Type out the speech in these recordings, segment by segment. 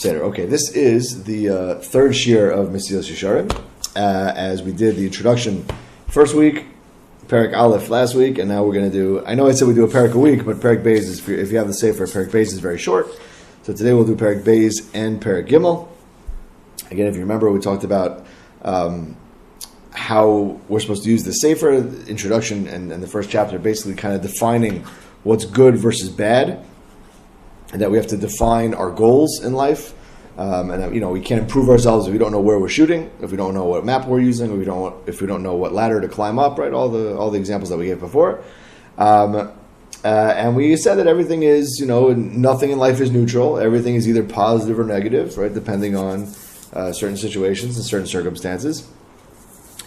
Seder. Okay, this is the uh, third shiur of Mesillas Yesharim. Uh, as we did the introduction first week, Perek Aleph last week, and now we're going to do. I know I said we do a Perek a week, but Perek Beis is if you have the Sefer, Perek Beis is very short. So today we'll do Perek Beis and Perek Gimel. Again, if you remember, we talked about um, how we're supposed to use the Sefer introduction and, and the first chapter, basically kind of defining what's good versus bad and that we have to define our goals in life. Um, and that, you know we can't improve ourselves if we don't know where we're shooting, if we don't know what map we're using, if we don't if we don't know what ladder to climb up. Right, all the all the examples that we gave before. Um, uh, and we said that everything is, you know, nothing in life is neutral. Everything is either positive or negative, right, depending on uh, certain situations and certain circumstances.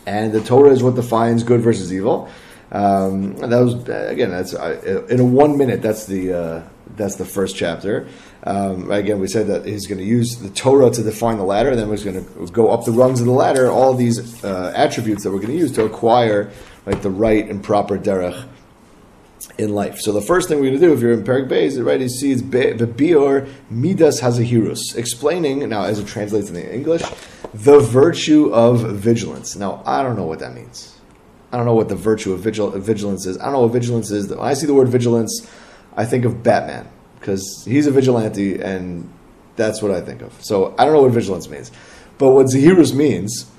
And the Torah is what defines good versus evil. Um, that was again, that's uh, in a one minute. That's the uh, that's the first chapter. Um, again, we said that he's going to use the Torah to define the ladder, and then he's going to go up the rungs of the ladder. All these uh, attributes that we're going to use to acquire right the right and proper derech in life. So the first thing we're going to do, if you're in Perek Beis, right, you see it's the bior midas hazehirus, explaining now as it translates in English, the virtue of vigilance. Now I don't know what that means. I don't know what the virtue of vigil- vigilance is. I don't know what vigilance is. When I see the word vigilance, I think of Batman because he's a vigilante, and that's what I think of. So I don't know what vigilance means, but what Zehirus means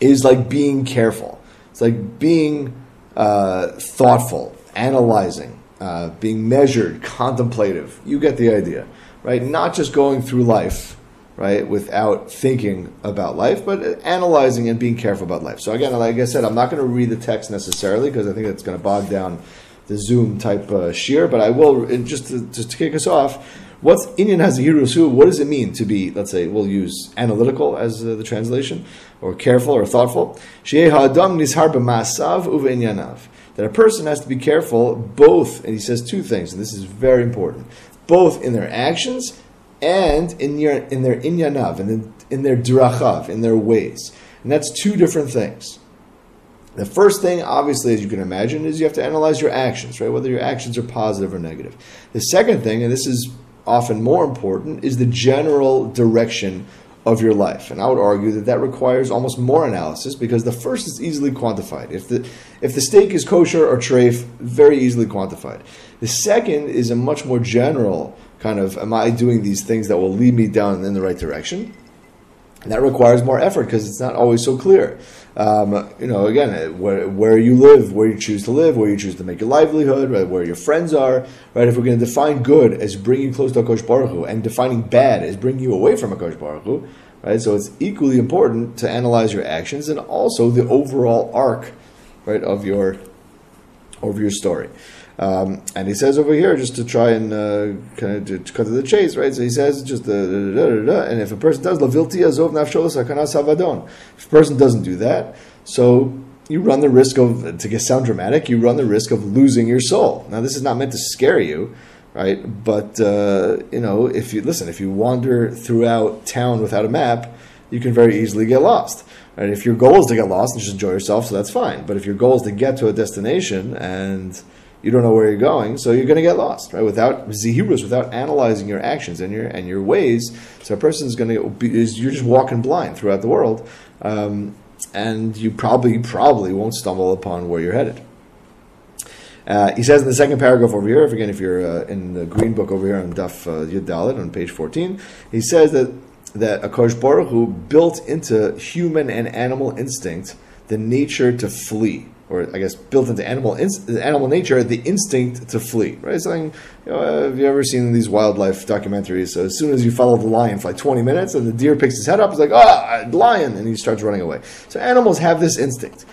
is like being careful. It's like being uh, thoughtful, analyzing, uh, being measured, contemplative. You get the idea, right? Not just going through life right, without thinking about life, but analyzing and being careful about life. So again, like I said, I'm not going to read the text necessarily because I think it's going to bog down the Zoom type uh, shiur, but I will just to, just to kick us off. What's Inyan Hazahirusu? What does it mean to be, let's say, we'll use analytical as uh, the translation, or careful or thoughtful? That a person has to be careful both, and he says two things, and this is very important, both in their actions and in, your, in their inyanav, and in, in their dirachav, in their ways. And that's two different things. The first thing, obviously, as you can imagine, is you have to analyze your actions, right? Whether your actions are positive or negative. The second thing, and this is often more important, is the general direction of your life. And I would argue that that requires almost more analysis because the first is easily quantified. If the if the steak is kosher or treif, very easily quantified. The second is a much more general kind of am I doing these things that will lead me down in the right direction? And that requires more effort because it's not always so clear. Um, you know, again, where, where you live, where you choose to live, where you choose to make your livelihood, right, where your friends are, right? If we're going to define good as bringing you close to Akash Baruch Hu, and defining bad as bringing you away from Akash Baruch Hu, right? So it's equally important to analyze your actions and also the overall arc, right, of your of your story. Um, and he says over here, just to try and uh, kind of to, to cut to the chase, right? So he says, just uh, and if a person does lavilti azov nafsholos if a person doesn't do that, so you run the risk of to get sound dramatic, you run the risk of losing your soul. Now, this is not meant to scare you, right? But uh, you know, if you listen, if you wander throughout town without a map, you can very easily get lost. Right? If your goal is to get lost and just enjoy yourself, so that's fine. But if your goal is to get to a destination and you don't know where you're going, so you're going to get lost, right? Without zehirus, without analyzing your actions and your and your ways, so a person is going to be is you're just walking blind throughout the world, um, and you probably probably won't stumble upon where you're headed. Uh, he says in the second paragraph over here, if again, if you're uh, in the green book over here on Daf uh, Yud Daled on page 14, he says that that Akash Baruch Hu built into human and animal instinct the nature to flee or I guess built into animal animal nature, the instinct to flee. Right? Something. You know, have you ever seen these wildlife documentaries? So as soon as you follow the lion for like 20 minutes, and the deer picks his head up, it's like ah, lion, and he starts running away. So animals have this instinct.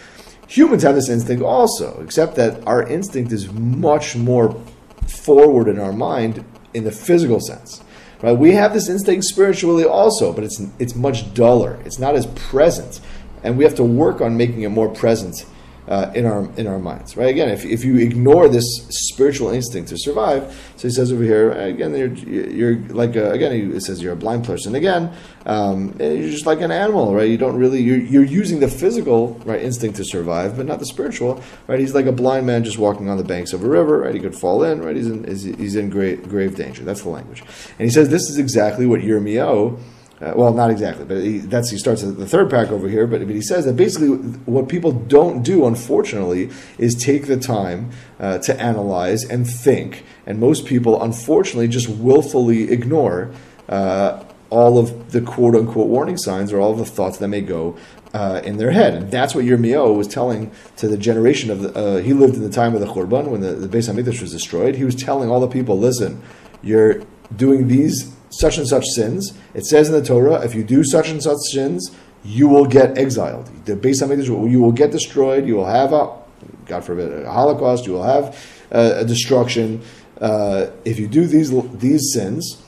Humans have this instinct also, except that our instinct is much more forward in our mind in the physical sense. Right? We have this instinct spiritually also, but it's it's much duller. It's not as present, and we have to work on making it more present uh, in our in our minds, right? Again, if, if you ignore this spiritual instinct to survive, so he says over here again, you're, you're like a, again, it says you're a blind person again. Um, you're just like an animal, right? You don't really you're, you're using the physical right instinct to survive, but not the spiritual, right? He's like a blind man just walking on the banks of a river, right? He could fall in, right? He's in he's in grave, grave danger. That's the language, and he says this is exactly what Yirmiyahu uh, well, not exactly, but he, that's he starts at the third pack over here. But, but he says that basically what people don't do, unfortunately, is take the time uh, to analyze and think. And most people, unfortunately, just willfully ignore uh, all of the quote unquote warning signs or all of the thoughts that may go uh, in their head. And that's what Yirmiyahu was telling to the generation of the. Uh, he lived in the time of the Churban when the, the Beis Hamikdash was destroyed. He was telling all the people, listen, you're doing these such and such sins. It says in the Torah, if you do such and such sins, you will get exiled. The Beis you will get destroyed. You will have a, God forbid, a Holocaust. You will have a, a destruction. Uh, if you do these these sins,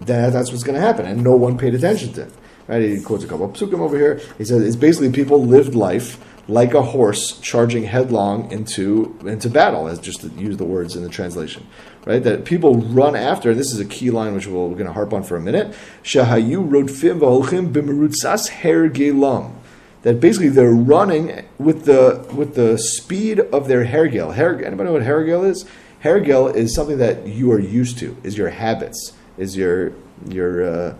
then that's what's going to happen. And no one paid attention to it. Right? He quotes a couple of psukim over here. He says it's basically people lived life like a horse charging headlong into into battle, as just to use the words in the translation, right? That people run after. This is a key line which we we are going to harp on for a minute. Shahayu rodfim v'holchim b'merutzas. That basically they're running with the with the speed of their hergel. Her, anybody know what hergel is? Hergel is something that you are used to. Is your habits. Is your your uh,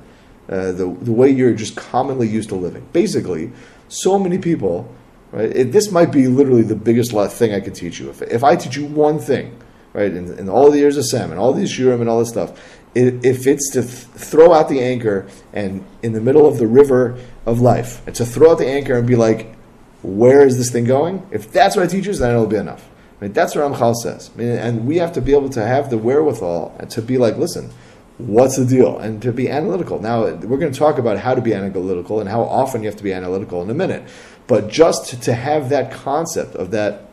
uh, the the way you're just commonly used to living. Basically, so many people Right? It, this might be literally the biggest thing I could teach you. If, if I teach you one thing, right, in, in all the years of Sam and all these Shiurim and all this stuff, it, if it's to th- throw out the anchor and in the middle of the river of life, and to throw out the anchor and be like, where is this thing going? If that's what I teach you, then it'll be enough. Right? That's what Ramchal says. I mean, and we have to be able to have the wherewithal to be like, listen, what's the deal? And to be analytical. Now, we're going to talk about how to be analytical and how often you have to be analytical in a minute. But just to have that concept of that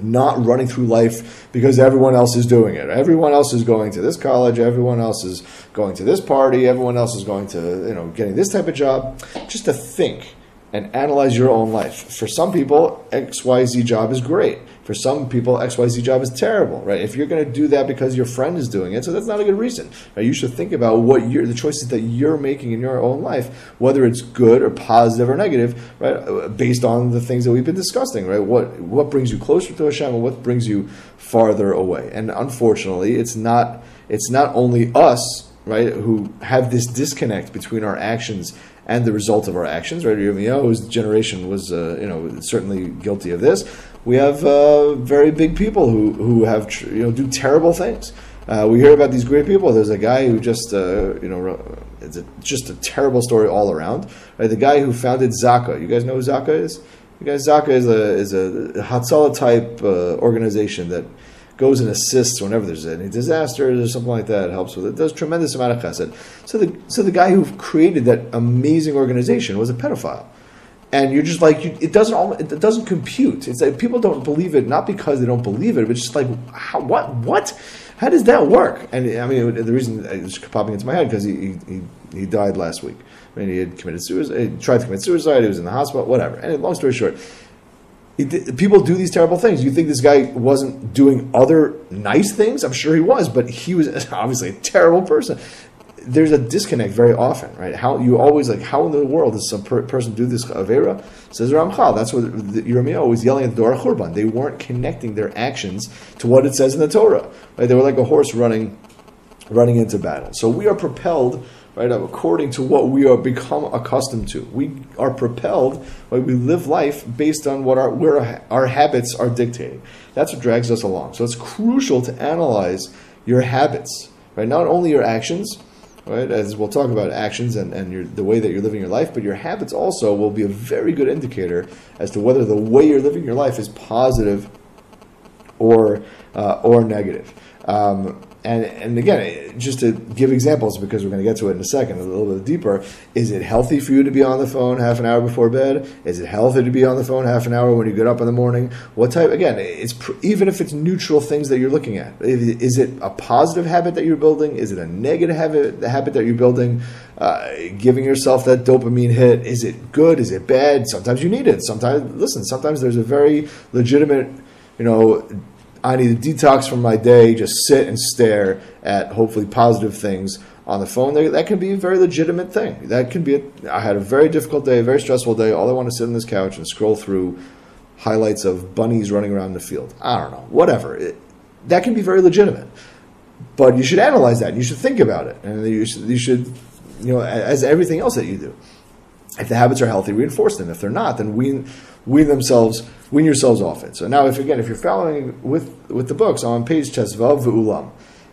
not running through life because everyone else is doing it. Everyone else is going to this college, everyone else is going to this party, everyone else is going to, you know, getting this type of job. Just to think and analyze your own life. For some people, XYZ job is great. For some people, XYZ job is terrible, right? If you're going to do that because your friend is doing it, so that's not a good reason. Right? You should think about what you're, the choices that you're making in your own life, whether it's good or positive or negative, right? Based on the things that we've been discussing, right? What what brings you closer to Hashem and what brings you farther away? And unfortunately, it's not it's not only us, right, who have this disconnect between our actions and the result of our actions. Right, Yirmiyahu's generation was, uh, you know, certainly guilty of this we have uh, very big people who, who have you know do terrible things. Uh, we hear about these great people. There's a guy who just uh, you know it's a, just a terrible story all around. Right? The guy who founded Zaka. You guys know who Zaka is? You guys, Zaka is a is a Hatzalah type uh, organization that goes and assists whenever there's any disasters or something like that. Helps with it. Does tremendous amount of chesed. So the so the guy who created that amazing organization was a pedophile and you're just like you, it doesn't all it doesn't compute. It's like people don't believe it not because they don't believe it, but just like how, what what how does that work? And I mean the reason uh, it's popping into my head because he, he he died last week. I mean he had committed suicide, tried to commit suicide. He was in the hospital, whatever. And long story short. People do these terrible things. You think this guy wasn't doing other nice things? I'm sure he was, but he was obviously a terrible person there's a disconnect very often, right? How you always like, how in the world does some per- person do this avera? Says Ramchal. That's what Yirmiyahu was yelling at the Dor Churban. They weren't connecting their actions to what it says in the Torah. Right? They were like a horse running, running into battle. So we are propelled, right, according to what we are become accustomed to. We are propelled. Right? We live life based on what our where our, habits are dictating. That's what drags us along. So it's crucial to analyze your habits, right? Not only your actions right? As we'll talk about actions and, and your, the way that you're living your life, but your habits also will be a very good indicator as to whether the way you're living your life is positive or uh, or negative. Um, And, and again, just to give examples, because we're going to get to it in a second, a little bit deeper, is it healthy for you to be on the phone half an hour before bed? Is it healthy to be on the phone half an hour when you get up in the morning? What type? Again, it's even if it's neutral things that you're looking at. Is it a positive habit that you're building? Is it a negative habit, the habit that you're building? Uh, giving yourself that dopamine hit. Is it good? Is it bad? Sometimes you need it. Sometimes, listen. Sometimes there's a very legitimate, you know I need a detox from my day, just sit and stare at hopefully positive things on the phone. That can be a very legitimate thing. That can be. A, I had a very difficult day, a very stressful day. All I want to sit on this couch and scroll through highlights of bunnies running around the field. I don't know, whatever. It, that can be very legitimate, but you should analyze that. You should think about it, and you should, you should, you know, as everything else that you do. If the habits are healthy, reinforce them. If they're not, then wean wean themselves wean yourselves off it. So now, if again, if you're following with with the books on page Tesvav Ulam,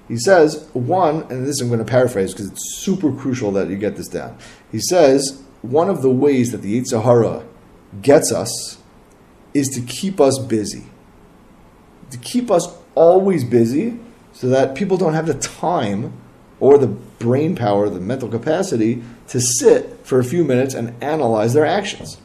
he says one, and this I'm going to paraphrase because it's super crucial that you get this down. He says one of the ways that the Yetzer Hara gets us is to keep us busy, to keep us always busy, so that people don't have the time or the brain power, the mental capacity to sit for a few minutes and analyze their actions.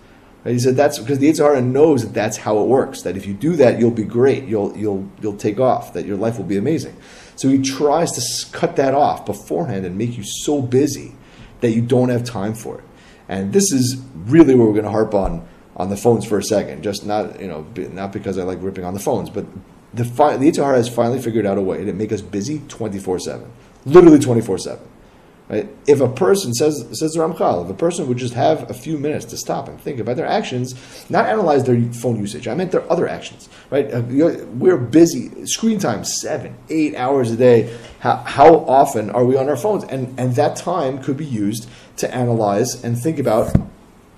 Right? He said that's because the Yetzer Hara knows that that's how it works. That if you do that, you'll be great. You'll you'll you'll take off. That your life will be amazing. So he tries to cut that off beforehand and make you so busy that you don't have time for it. And this is really what we're going to harp on on the phones for a second. Just not you know not because I like ripping on the phones, but the the Yetzer Hara has finally figured out a way to make us busy twenty four seven, literally twenty four seven. Right? If a person says says Ramchal, if a person would just have a few minutes to stop and think about their actions, not analyze their phone usage. I meant their other actions. Right? Uh, we're busy. Screen time seven, eight hours a day. How, how often are we on our phones? And and that time could be used to analyze and think about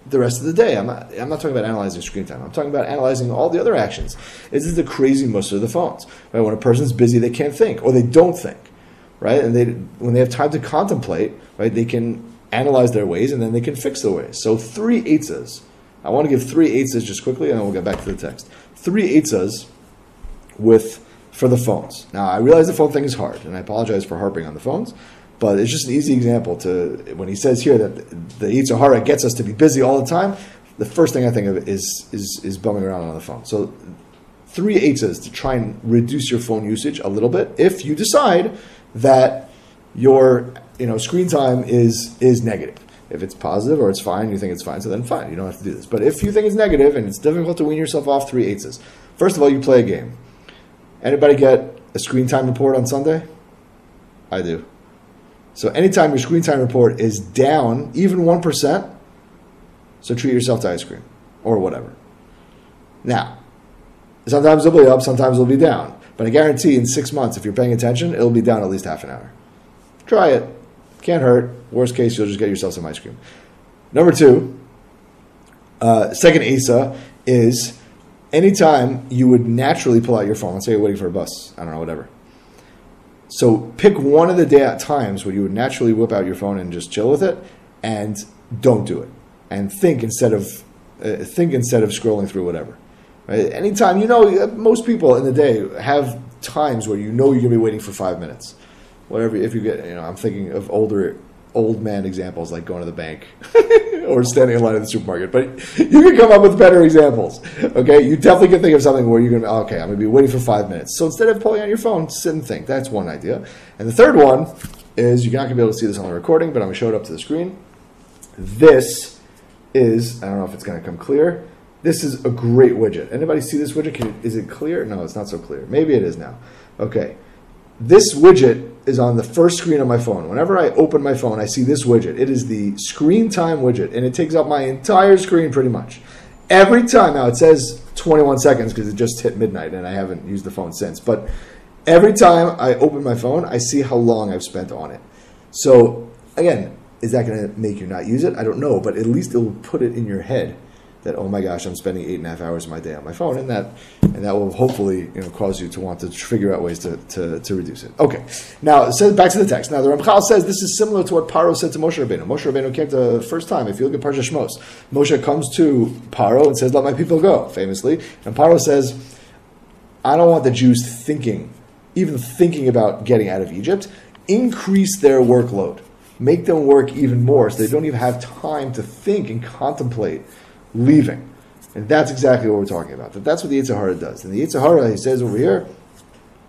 the rest of the day. I'm not, I'm not talking about analyzing screen time. I'm talking about analyzing all the other actions. This is the crazy most of the phones. Right? When a person's busy, they can't think or they don't think right? And they, when they have time to contemplate, right, they can analyze their ways and then they can fix their ways. So three eitzas. I want to give three eitzas just quickly, and then we'll get back to the text. Three eitzas with for the phones. Now I realize the phone thing is hard, and I apologize for harping on the phones, but it's just an easy example to when he says here that the Yetzer Hara gets us to be busy all the time. The first thing I think of is is is bumming around on the phone. So three eitzas to try and reduce your phone usage a little bit if you decide that your you know screen time is is negative. If it's positive or it's fine, you think it's fine, so then fine, you don't have to do this. But if you think it's negative and it's difficult to wean yourself off three eitzas, first of all, you play a game. Anybody get a screen time report on Sunday? I do. So anytime your screen time report is down even 1%, so treat yourself to ice cream or whatever. Now, sometimes it'll be up, sometimes it'll be down. But I guarantee in six months, if you're paying attention, it'll be down at least half an hour. Try it. Can't hurt. Worst case, you'll just get yourself some ice cream. Number two, uh, second eitza is anytime you would naturally pull out your phone, let's say you're waiting for a bus, I don't know, whatever. So pick one of the day at times where you would naturally whip out your phone and just chill with it, and don't do it. And think instead of uh, think instead of scrolling through whatever. Right? Anytime, you know, uh, most people in the day have times where you know you're going to be waiting for five minutes. Whatever, if you get, you know, I'm thinking of older, old man examples like going to the bank or standing in line at the supermarket. But you can come up with better examples. Okay, you definitely can think of something where you're going to, okay, I'm going to be waiting for five minutes. So instead of pulling out your phone, sit and think. That's one idea. And the third one is you're not to be able to see this on the recording, but I'm to show it up to the screen. This is, I don't know if it's going to come clear. This is a great widget. Anybody see this widget? Is it clear? No, it's not so clear. Maybe it is now. Okay. This widget is on the first screen of my phone. Whenever I open my phone, I see this widget. It is the screen time widget, and it takes up my entire screen pretty much. Every time, now it says 21 seconds because it just hit midnight and I haven't used the phone since, but every time I open my phone, I see how long I've spent on it. So, again, is that going to make you not use it? I don't know, but at least it will put it in your head that oh my gosh, I'm spending eight and a half hours of my day on my phone, and that and that will hopefully you know cause you to want to figure out ways to, to, to reduce it. Okay, now so back to the text. Now the Ramchal says this is similar to what Paro said to Moshe Rabbeinu. Moshe Rabbeinu came the first time. If you look at Parsha Shmos, Moshe comes to Paro and says, "Let my people go," famously, and Paro says, "I don't want the Jews thinking." even thinking about getting out of Egypt, increase their workload. Make them work even more so they don't even have time to think and contemplate leaving. And that's exactly what we're talking about. That that's what the Yetzer Hara does. And the Yetzer Hara, he says over here,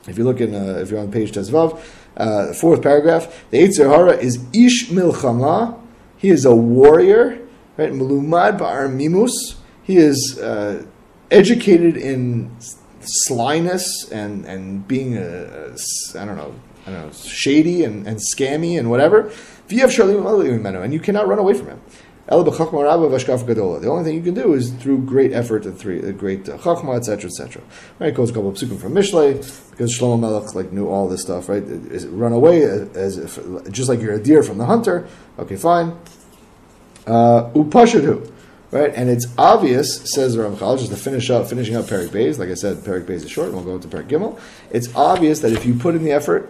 if you look in, uh, if you're on page Tezvav, uh, fourth paragraph, the Yetzer Hara is Ish Milchama. He is a warrior, right? Melumad Ba'ar Mimus. He is uh, educated in slyness and, and being, a, a, I don't know, I don't know, shady and, and scammy and whatever. And you cannot run away from him. The only thing you can do is through great effort and through great uh, chachma, etc., etc. Right? Quotes a couple of psukim from Mishlei because Shlomo Melech like knew all this stuff. Right? Is run away as if just like you're a deer from the hunter. Okay, fine. Uh. Right, and it's obvious, says the Ramchal, just to finish up, finishing up Perek Beis. Like I said, Perek Beis is short, and we'll go into Perek Gimel. It's obvious that if you put in the effort,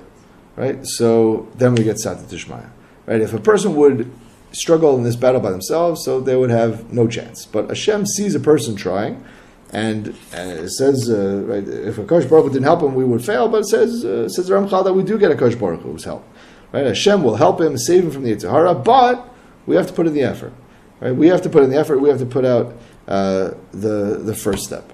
right, so then we get Siyata Dishmaya. Right, if a person would struggle in this battle by themselves, so they would have no chance. But Hashem sees a person trying, and, and it says, uh, right, if a Kosh Baruch didn't help him, we would fail. But it says, uh, says Ramchal that we do get a Kosh Baruch Hu's help. Right, Hashem will help him, save him from the Yetzer Hara, but we have to put in the effort. Right, we have to put in the effort. We have to put out uh, the the first step.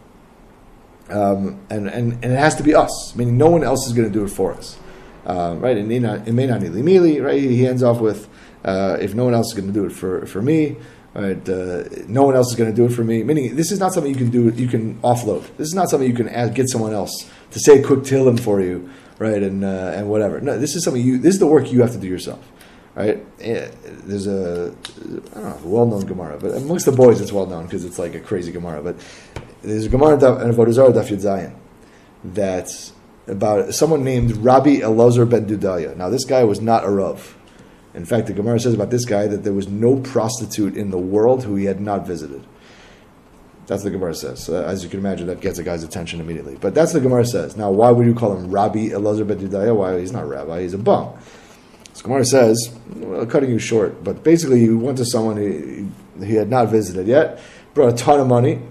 Um, and, and, and it has to be us, meaning no one else is going to do it for us. Uh, right? It may not, it may not need right? He ends off with, uh, if no one else is going to do it for, for me, right? Uh, no one else is going to do it for me. Meaning, this is not something you can do. You can offload. This is not something you can add, get someone else to say quick Tehillim for you, right? And uh, and whatever. No, this is something you. This is the work you have to do yourself, right? Eh, there's a I don't know, well-known Gemara, but amongst the boys, it's well known because it's like a crazy Gemara. But there's a Gemara and Avodah Zarah Daf Yud Zayin that about someone named Rabbi Elazar ben Durdaya. Now, this guy was not a Rav. In fact, the Gemara says about this guy that there was no prostitute in the world who he had not visited. That's the Gemara says. So as you can imagine, that gets a guy's attention immediately. But that's the Gemara says. Now, why would you call him Rabbi Elazar ben Durdaya? Why? He's not rabbi, he's a bum. So Gemara says, well, cutting you short, but basically he went to someone he, he had not visited yet, brought a ton of money,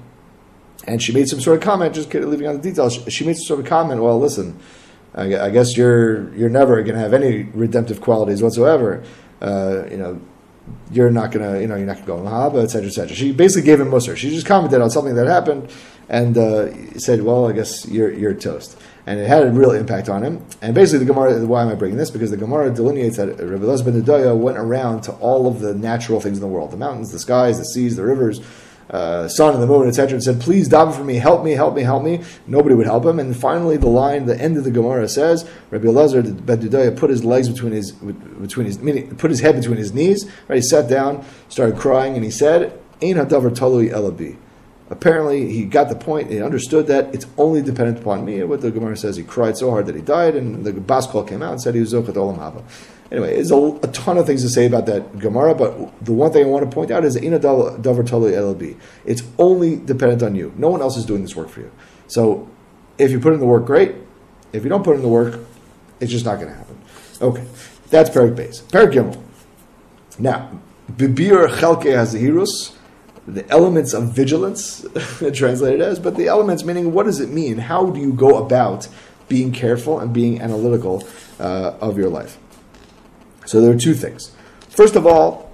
and she made some sort of comment, just leaving out the details. She made some sort of comment. Well, listen, I, guess you're you're never going to have any redemptive qualities whatsoever. Uh, you know, you're not going to you know you're not going to go Mahaba, etc., etc. She basically gave him Musar. She just commented on something that happened and uh, said, "Well, I guess you're you're toast." And it had a real impact on him. And basically, the Gemara. Why am I bringing this? Because the Gemara delineates that Rabbi Elazar ben went around to all of the natural things in the world: the mountains, the skies, the seas, the rivers uh, sun and the moon, etc., and said, "Please daven for me, help me, help me, help me." Nobody would help him, and finally, the line, the end of the Gemara says, Rabbi Elazar ben Durdaya put his legs between his between his meaning, put his head between his knees. Right, he sat down, started crying, and he said, "Ein hadavar talui elabi." Apparently, he got the point. He understood that it's only dependent upon me. What the Gemara says, he cried so hard that he died, and the Bas Kol came out and said he was zochet olam haba. Anyway, there's a, a, ton of things to say about that Gemara, but the one thing I want to point out is ina davar tali LB. It's only dependent on you. No one else is doing this work for you. So, if you put in the work, great. If you don't put in the work, it's just not going to happen. Okay, that's Perek Beis. Perek Gimel. Now, bibir chelke hazehirus, the elements of vigilance, translated as, but the elements meaning what does it mean? How do you go about being careful and being analytical uh, of your life? So there are two things. First of all,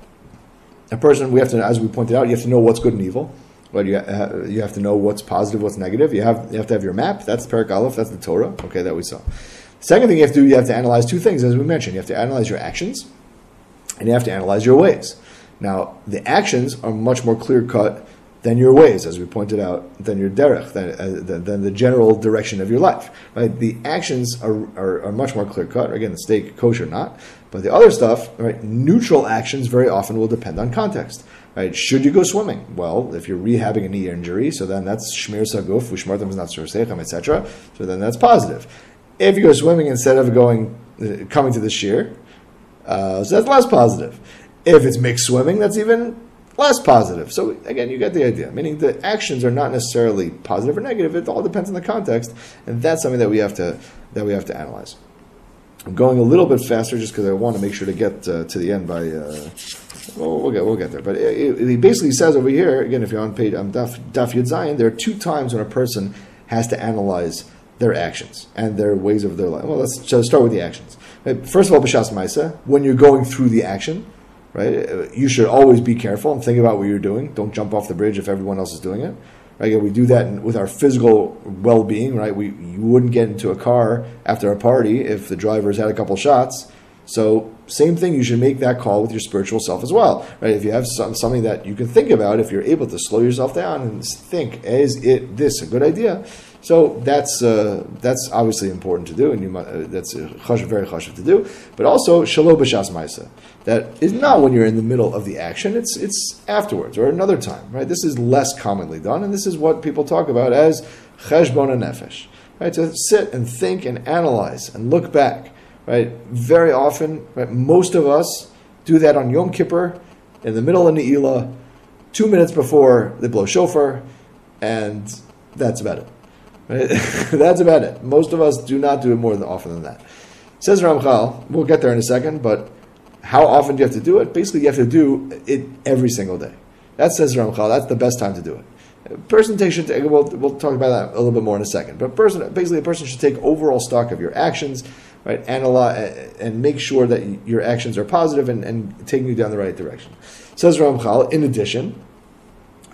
a person we have to, as we pointed out, you have to know what's good and evil. Right? You, uh, you have to know what's positive, what's negative. You have you have to have your map. That's Perek Aleph. That's the Torah. Okay, that we saw. Second thing you have to do, you have to analyze two things, as we mentioned. You have to analyze your actions, and you have to analyze your ways. Now, the actions are much more clear cut than your ways, as we pointed out, than your derech, than, uh, than, the general direction of your life. Right? The actions are, are, are much more clear cut. Again, the steak kosher not, but the other stuff, right? Neutral actions very often will depend on context. Right? Should you go swimming? Well, if you're rehabbing a knee injury, so then that's shmir saguf, ushmartam is not sursechem, etc. So then that's positive. If you go swimming instead of going uh, coming to the shiur, uh, so that's less positive. If it's mixed swimming, that's even less positive. So again, you get the idea. Meaning the actions are not necessarily positive or negative. It all depends on the context, and that's something that we have to that we have to analyze. I'm going a little bit faster just because I want to make sure to get uh, to the end by. Uh, well, we'll get we'll get there. But he basically says over here again, if you're on page um, Daf, Daf Yud Zayin, there are two times when a person has to analyze their actions and their ways of their life. Well, let's start with the actions. First of all, b'shas ma'isa, when you're going through the action, right, you should always be careful and think about what you're doing. Don't jump off the bridge if everyone else is doing it. Right? Again, we do that with our physical well-being. Right, we you wouldn't get into a car after a party if the driver's had a couple shots. So same thing, you should make that call with your spiritual self as well, right? If you have some, something that you can think about, if you're able to slow yourself down and think, is it this a good idea? So that's uh, that's obviously important to do, and you uh, that's very chashiv to do. But also shalom b'shas ma'isa. That is not when you're in the middle of the action; it's it's afterwards or another time, right? This is less commonly done, and this is what people talk about as cheshbon nefesh, right? To sit and think and analyze and look back, right? Very often, right, most of us do that on Yom Kippur in the middle of Ne'ilah, two minutes before they blow shofar, and that's about it. Right? That's about it. Most of us do not do it more than often than that. Says Ramchal, we'll get there in a second, but how often do you have to do it? Basically, you have to do it every single day. That says Ramchal. That's the best time to do it. Person should we'll, we'll talk about that a little bit more in a second. But person, basically, a person should take overall stock of your actions, right? Analyze and make sure that your actions are positive and, and taking you down the right direction. Says Ramchal. In addition,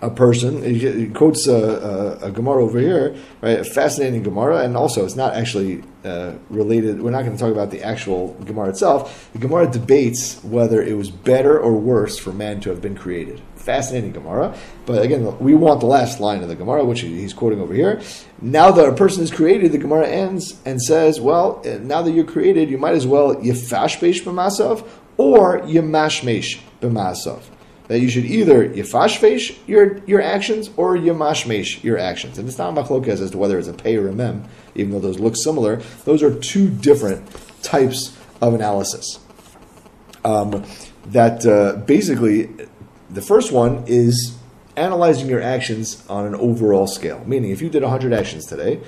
a person. He quotes a, a, a, Gemara over here, right? A fascinating Gemara, and also it's not actually uh, related. We're not going to talk about the actual Gemara itself. The Gemara debates whether it was better or worse for man to have been created. Fascinating Gemara, but again, we want the last line of the Gemara, which he's quoting over here. Now that a person is created, the Gemara ends and says, "Well, uh, now that you're created, you might as well yifashbesh b'masav or yamashmesh b'masav." That you should either yifashfesh your your actions or yamashmesh your actions. And it's not machlokas as to whether it's a pay or a mem, even though those look similar. Those are two different types of analysis. Um, that uh, basically, the first one is analyzing your actions on an overall scale. Meaning, if you did 100 actions today,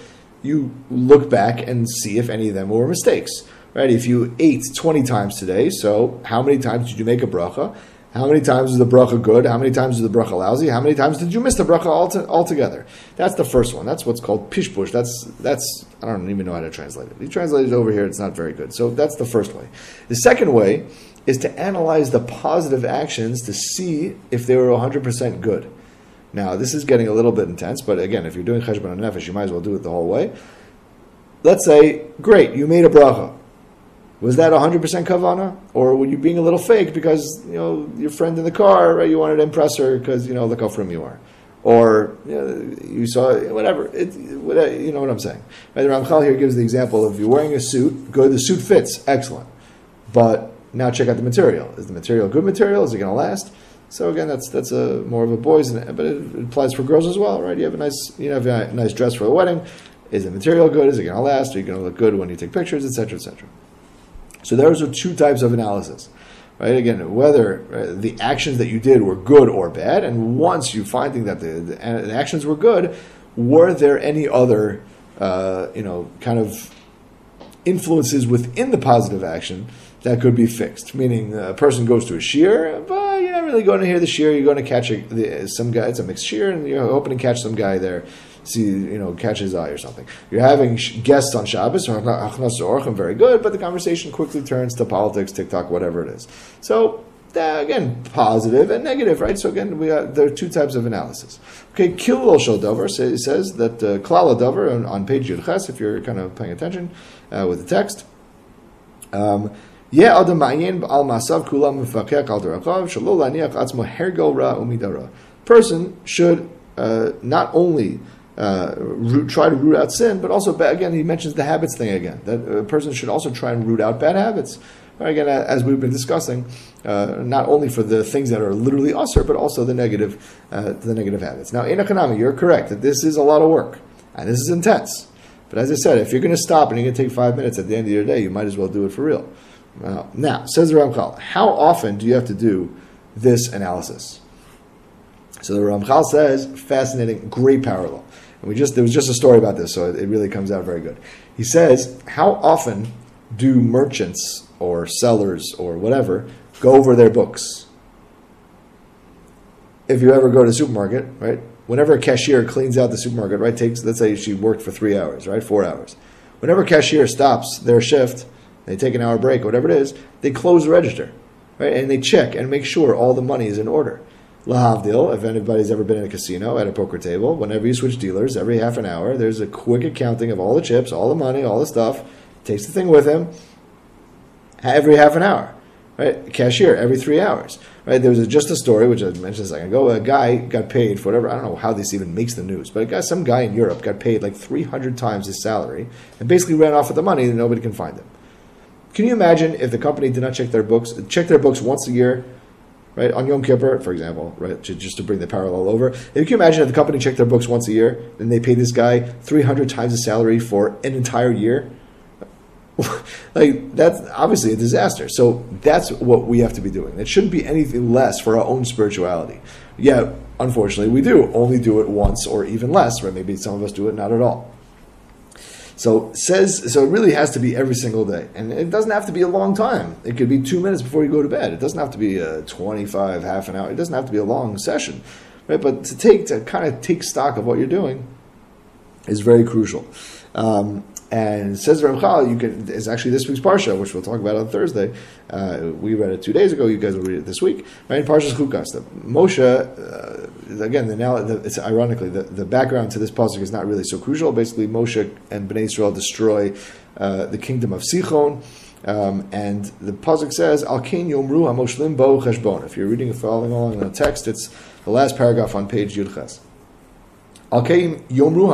you look back and see if any of them were mistakes. Right? If you ate 20 times today, so how many times did you make a bracha? How many times is the bracha good? How many times is the bracha lousy? How many times did you miss the bracha altogether? That's the first one. That's what's called pishpush. That's that's I don't even know how to translate it. You translate it over here, it's not very good. So that's the first way. The second way is to analyze the positive actions to see if they were 100% good. Now, this is getting a little bit intense, but again, if you're doing cheshbon nefesh, you might as well do it the whole way. Let's say, great, you made a bracha. Was that 100% kavana? Or were you being a little fake because, you know, your friend in the car, right, you wanted to impress her because, you know, look how frum you are. Or you, know, you saw, whatever, it, you know what I'm saying. Right, the Ramchal here gives the example of you're wearing a suit, good, the suit fits, excellent. But now check out the material. Is the material good material? Is it going to last? So again, that's that's a more of a boys, but it applies for girls as well, right? You have a nice you have a nice dress for the wedding. Is the material good? Is it going to last? Are you going to look good when you take pictures, etc., etc.? So those are two types of analysis. Right? Again, whether uh, the actions that you did were good or bad, and once you finding that the, the, the actions were good, were there any other, uh, you know, kind of influences within the positive action that could be fixed? Meaning, a person goes to a shiur, but you're not really going to hear the shiur. You're going to catch a, the, some guy. It's a mixed shiur, and you're hoping to catch some guy there see, you know, catch his eye or something. You're having guests on Shabbos, or Achnas Orchim, very good, but the conversation quickly turns to politics, TikTok, whatever it is. So, uh, again, positive and negative, right? So again, we got, there are two types of analysis. Okay, Kilul Shel Dover say, says that uh, Klala Dover on, on page Yud Ches, if you're kind of paying attention uh, with the text. Um, al masav kulam al Person should uh, not only uh, root, try to root out sin, but also again he mentions the habits thing again. That a person should also try and root out bad habits. Again, as we've been discussing, uh, not only for the things that are literally usher, but also the negative, uh, the negative habits. Now, in economy, you're correct that this is a lot of work and this is intense. But as I said, if you're going to stop and you're going to take five minutes at the end of your day, you might as well do it for real. now, says the Ramchal, how often do you have to do this analysis? So the Ramchal says, fascinating, great parallel. And we just there was just a story about this, so it, really comes out very good. He says, how often do merchants or sellers or whatever go over their books? If you ever go to a supermarket, right? whenever a cashier cleans out the supermarket, right, takes, let's say she worked for three hours, right, four hours. Whenever a cashier stops their shift, they take an hour break, whatever it is, they close the register, right, and they check and make sure all the money is in order. Lahavdil, if anybody's ever been in a casino at a poker table, whenever you switch dealers, every half an hour, there's a quick accounting of all the chips, all the money, all the stuff. Takes the thing with him every half an hour, right? Cashier every three hours, right? There was a, just a story which I mentioned a second ago. A guy got paid for whatever I don't know how this even makes the news, but a guy, some guy in Europe got paid like three hundred times his salary and basically ran off with the money and nobody can find him. Can you imagine if the company did not check their books, check their books once a year? Right? On Yom Kippur, for example, right? Just to bring the parallel over. If you can imagine if the company checked their books once a year, then they pay this guy 300 times his salary for an entire year, like that's obviously a disaster. So that's what we have to be doing. It shouldn't be anything less for our own spirituality. Yet, unfortunately, we do only do it once or even less, right? maybe some of us do it not at all. So says so it really has to be every single day, and it doesn't have to be a long time. It could be two minutes before you go to bed. It doesn't have to be a twenty-five, half an hour. It doesn't have to be a long session, right? But to take to kind of take stock of what you're doing is very crucial. Um, and says Ramchal, you can. It's actually this week's parsha, which we'll talk about on Thursday. Uh, we read it two days ago. You guys will read it this week, right? Parshas Chukas, Moshe. Uh, again, the, now the, it's ironically the, the background to this pasuk is not really so crucial. Basically, Moshe and Bnei Israel destroy uh, the kingdom of Sichon. Um, and the pasuk says, "Al ken yomru hamoshlim bo cheshbon." If you're reading and following along in the text, it's the last paragraph on page Yudches. That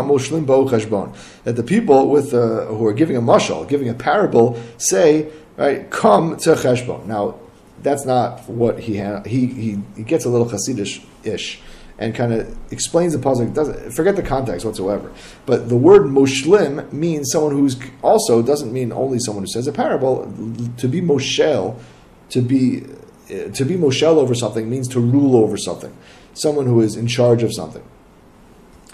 the people with uh, who are giving a mashal, giving a parable, say, right, come to cheshbon. Now, that's not what he he, he he gets a little Hasidish ish and kind of explains the puzzle. Doesn't forget the context whatsoever. But the word moshlim means someone who's also doesn't mean only someone who says a parable. To be moshel, to be to be moshel over something means to rule over something. Someone who is in charge of something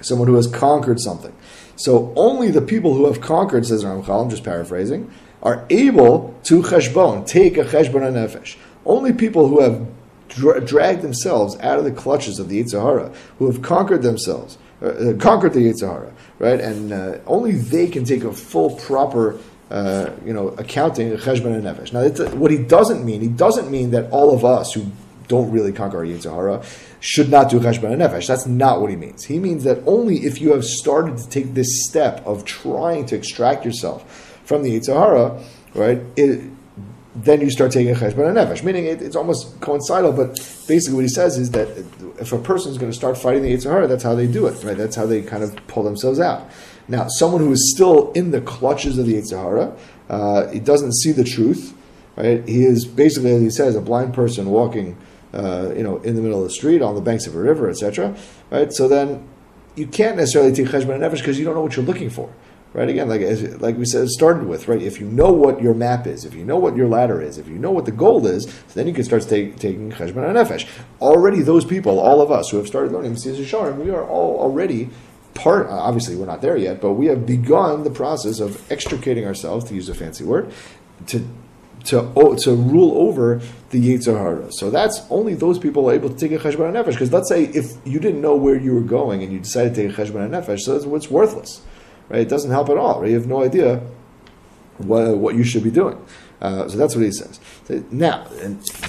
someone who has conquered something. So only the people who have conquered, says Ramchal, I'm just paraphrasing, are able to cheshbon, take a cheshbon nefesh. Only people who have dra- dragged themselves out of the clutches of the Yetzer Hara, who have conquered themselves, uh, uh, conquered the Yetzer Hara, right? And uh, only they can take a full, proper uh, you know, accounting cheshbon and nefesh. Now, what he doesn't mean, he doesn't mean that all of us who don't really conquer our Yetzer Hara should not do cheshbon nefesh. That's not what he means. He means that only if you have started to take this step of trying to extract yourself from the Yetzer Hara, right, it, then you start taking cheshbon nefesh. Meaning it, it's almost coincidental, but basically what he says is that if a person is going to start fighting the Yetzer Hara, that's how they do it, right? That's how they kind of pull themselves out. Now, someone who is still in the clutches of the Yetzer Hara, uh, he doesn't see the truth, right? He is basically, as he says, a blind person walking uh, you know, in the middle of the street, on the banks of a river, etc. Right? So then you can't necessarily take cheshbon nefesh because you don't know what you're looking for. Right? Again, like as, like we said, started with right. If you know what your map is, if you know what your ladder is, if you know what the goal is, then you can start take, taking cheshbon nefesh. Already, those people, all of us who have started learning Yesharim, we are all already part. Obviously, we're not there yet, but we have begun the process of extricating ourselves, to use a fancy word, to to to rule over the Yetzer Hara. So that's only those people are able to take a cheshbon nefesh. Because let's say if you didn't know where you were going and you decided to take a cheshbon nefesh, so what's worthless, right? It doesn't help at all. Right? You have no idea what, what you should be doing. Uh, so that's what he says. Now,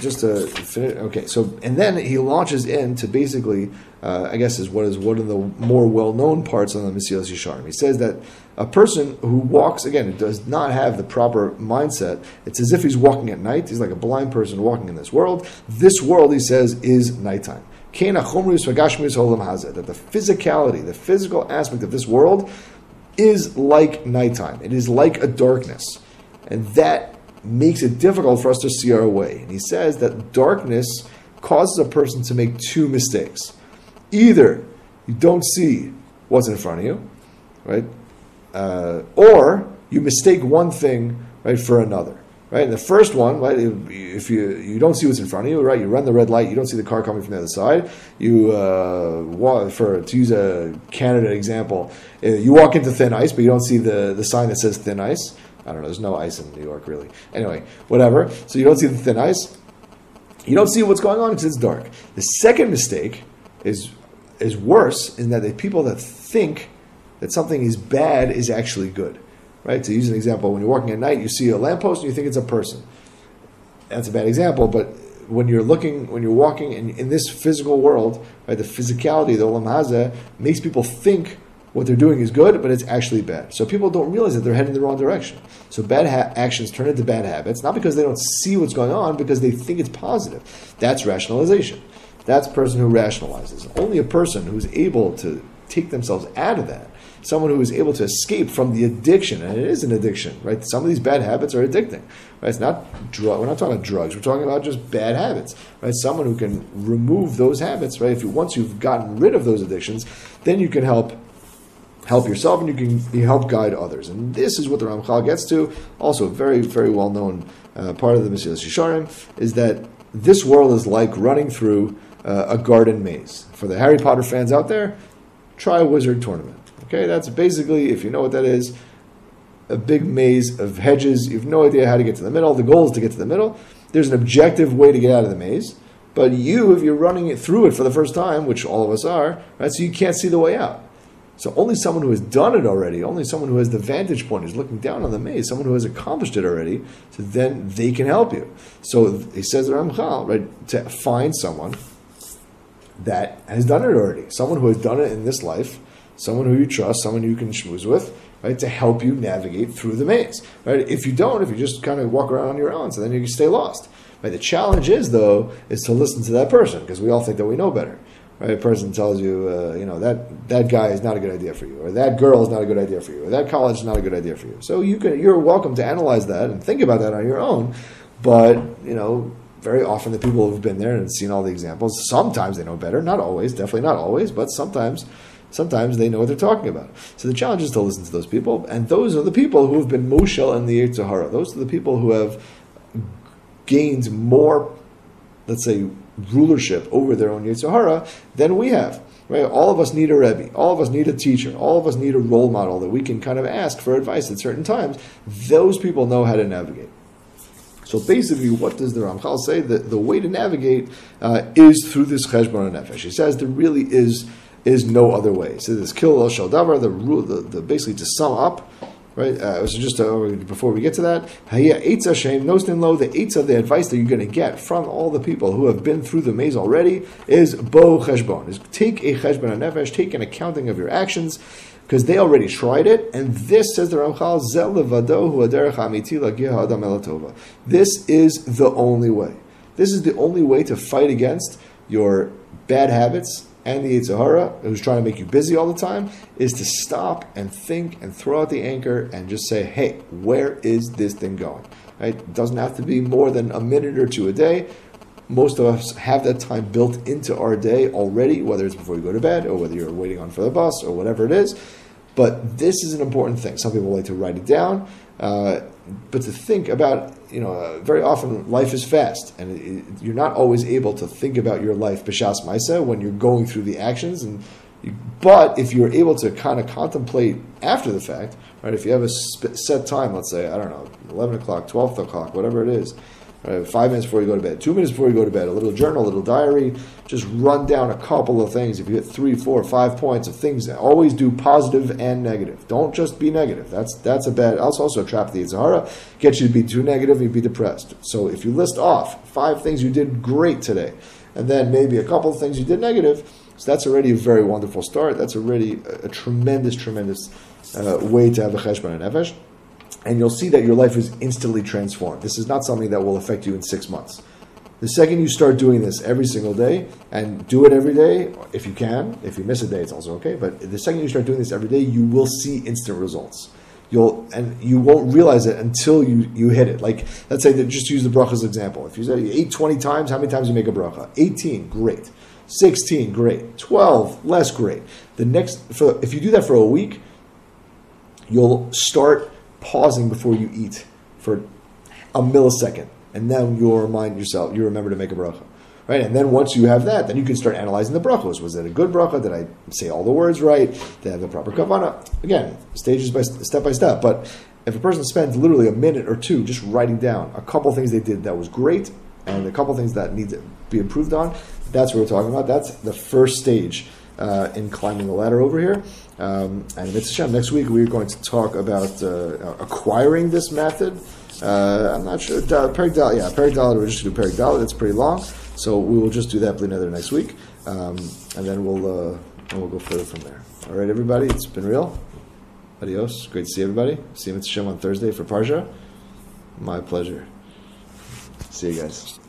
just to finish, okay. So and then he launches into basically, uh, I guess, is what is one of the more well-known parts on the Mesillas Yesharim. He says that a person who walks again does not have the proper mindset. It's as if he's walking at night. He's like a blind person walking in this world. This world, he says, is nighttime. That the physicality, the physical aspect of this world is like nighttime. It is like a darkness. And that makes it difficult for us to see our way. And he says that darkness causes a person to make two mistakes. Either you don't see what's in front of you, right? Uh, or you mistake one thing right for another. Right, and the first one, right? If you you don't see what's in front of you, right? You run the red light, you don't see the car coming from the other side. You uh, for to use a Canada example, uh, you walk into thin ice, but you don't see the the sign that says thin ice. I don't know. There's no ice in New York, really. Anyway, whatever. So you don't see the thin ice. You don't see what's going on because it's dark. The second mistake is is worse in that the people that think that something is bad is actually good. Right? To use an example, when you're walking at night, you see a lamppost and you think it's a person. That's a bad example, but when you're looking, when you're walking in, in this physical world, right, the physicality, the olam makes people think what they're doing is good, but it's actually bad. So people don't realize that they're heading the wrong direction. So bad ha- actions turn into bad habits, not because they don't see what's going on, because they think it's positive. That's rationalization. That's a person who rationalizes. Only a person who's able to take themselves out of that, someone who is able to escape from the addiction, and it is an addiction, right? Some of these bad habits are addicting. Right? It's not drug. We're not talking about drugs. We're talking about just bad habits, right? Someone who can remove those habits, right? If you once you've gotten rid of those addictions, then you can help help yourself and you can help guide others. And this is what the Ramchal gets to. Also, a very, very well known uh, part of the Mesillas Yesharim is that this world is like running through uh, a garden maze. For the Harry Potter fans out there, Triwizard Tournament. Okay, that's basically, if you know what that is, a big maze of hedges. You have no idea how to get to the middle. The goal is to get to the middle. There's an objective way to get out of the maze. But you, if you're running it through it for the first time, which all of us are, right, so you can't see the way out. So only someone who has done it already, only someone who has the vantage point, is looking down on the maze, someone who has accomplished it already, so then they can help you. So he says Ramchal, right, to find someone that has done it already, someone who has done it in this life, someone who you trust, someone you can schmooze with, right, to help you navigate through the maze. Right? If you don't, if you just kind of walk around on your own, so then you can stay lost. Right? The challenge is though, is to listen to that person, because we all think that we know better right? A person tells you, uh, you know, that that guy is not a good idea for you, or that girl is not a good idea for you, or that college is not a good idea for you. So you can, you're welcome to analyze that and think about that on your own. But you know, very often the people who've been there and seen all the examples, sometimes they know better. Not always, definitely not always, but sometimes. Sometimes they know what they're talking about. So the challenge is to listen to those people, and those are the people who have been Moshel and the Yetzer Hara. Those are the people who have gained more, let's say, rulership over their own Yetzer Hara than we have. Right? All of us need a Rebbe. All of us need a teacher. All of us need a role model that we can kind of ask for advice at certain times. Those people know how to navigate. So basically, what does the Ramchal say? That the way to navigate uh, is through this cheshbon nefesh. He says there really is is no other way. So this kill el shal davar, the, the, the basically to sum up, Right? Uh, so just uh, before we get to that, Eitz Hashem, Nostin Lo, the Eitz of the advice that you're going to get from all the people who have been through the maze already is Bo Cheshbon. Is take a Cheshbon Nefesh, take an accounting of your actions, because they already tried it, and this, says the Ramchal, Zel Levado Hu Aderech Amiti Adam Elatova. This is the only way. This is the only way to fight against your bad habits and the Yetzer Hara, who's trying to make you busy all the time, is to stop and think and throw out the anchor and just say, hey, where is this thing going? Right? It doesn't have to be more than a minute or two a day. Most of us have that time built into our day already, whether it's before you go to bed or whether you're waiting on for the bus or whatever it is. But this is an important thing. Some people like to write it down, uh, but to think about you know, uh, very often life is fast, and it, it, you're not always able to think about your life b'shas ma'isa when you're going through the actions. And but if you're able to kind of contemplate after the fact, right? If you have a set time, let's say I don't know, eleven o'clock, twelve o'clock, whatever it is, Right, five minutes before you go to bed, two minutes before you go to bed, a little journal, a little diary, just run down a couple of things. If you get three, four, five points of things, always do positive and negative. Don't just be negative. That's that's a bad. That's also a trap. The Yetzer Hara gets you to be too negative, you'd be depressed. So if you list off five things you did great today, and then maybe a couple of things you did negative, so that's already a very wonderful start. That's already a, a tremendous, tremendous uh, way to have a cheshbon and nefesh and you'll see that your life is instantly transformed. This is not something that will affect you in six months. The second you start doing this every single day, and do it every day, if you can, if you miss a day, it's also okay, but the second you start doing this every day, you will see instant results. You'll and you won't realize it until you, you hit it. Like let's say that just use the brachas example. If you say ate 20 times, how many times you make a bracha? 18, great. 16, great. 12, less great. The next for if you do that for a week, you'll start pausing before you eat for a millisecond, and then you'll remind yourself, you remember to make a bracha. Right? And then once you have that, then you can start analyzing the brachos. Was it a good bracha? Did I say all the words right? Did I have the proper kavana? Again, stages by step by step. But if a person spends literally a minute or two just writing down a couple things they did that was great and a couple things that need to be improved on, that's what we're talking about. That's the first stage uh, in climbing the ladder over here. Um, and Mitzvah next week we're going to talk about uh, acquiring this method. Uh, I'm not sure. Da, yeah, Perek Dal, we're just going to do Perek Dal. It's pretty long, so we will just do that another next week, um, and then we'll uh, and we'll go further from there. All right, everybody, it's been real. Adios. Great to see everybody. See you at on Thursday for Parsha. My pleasure. See you guys.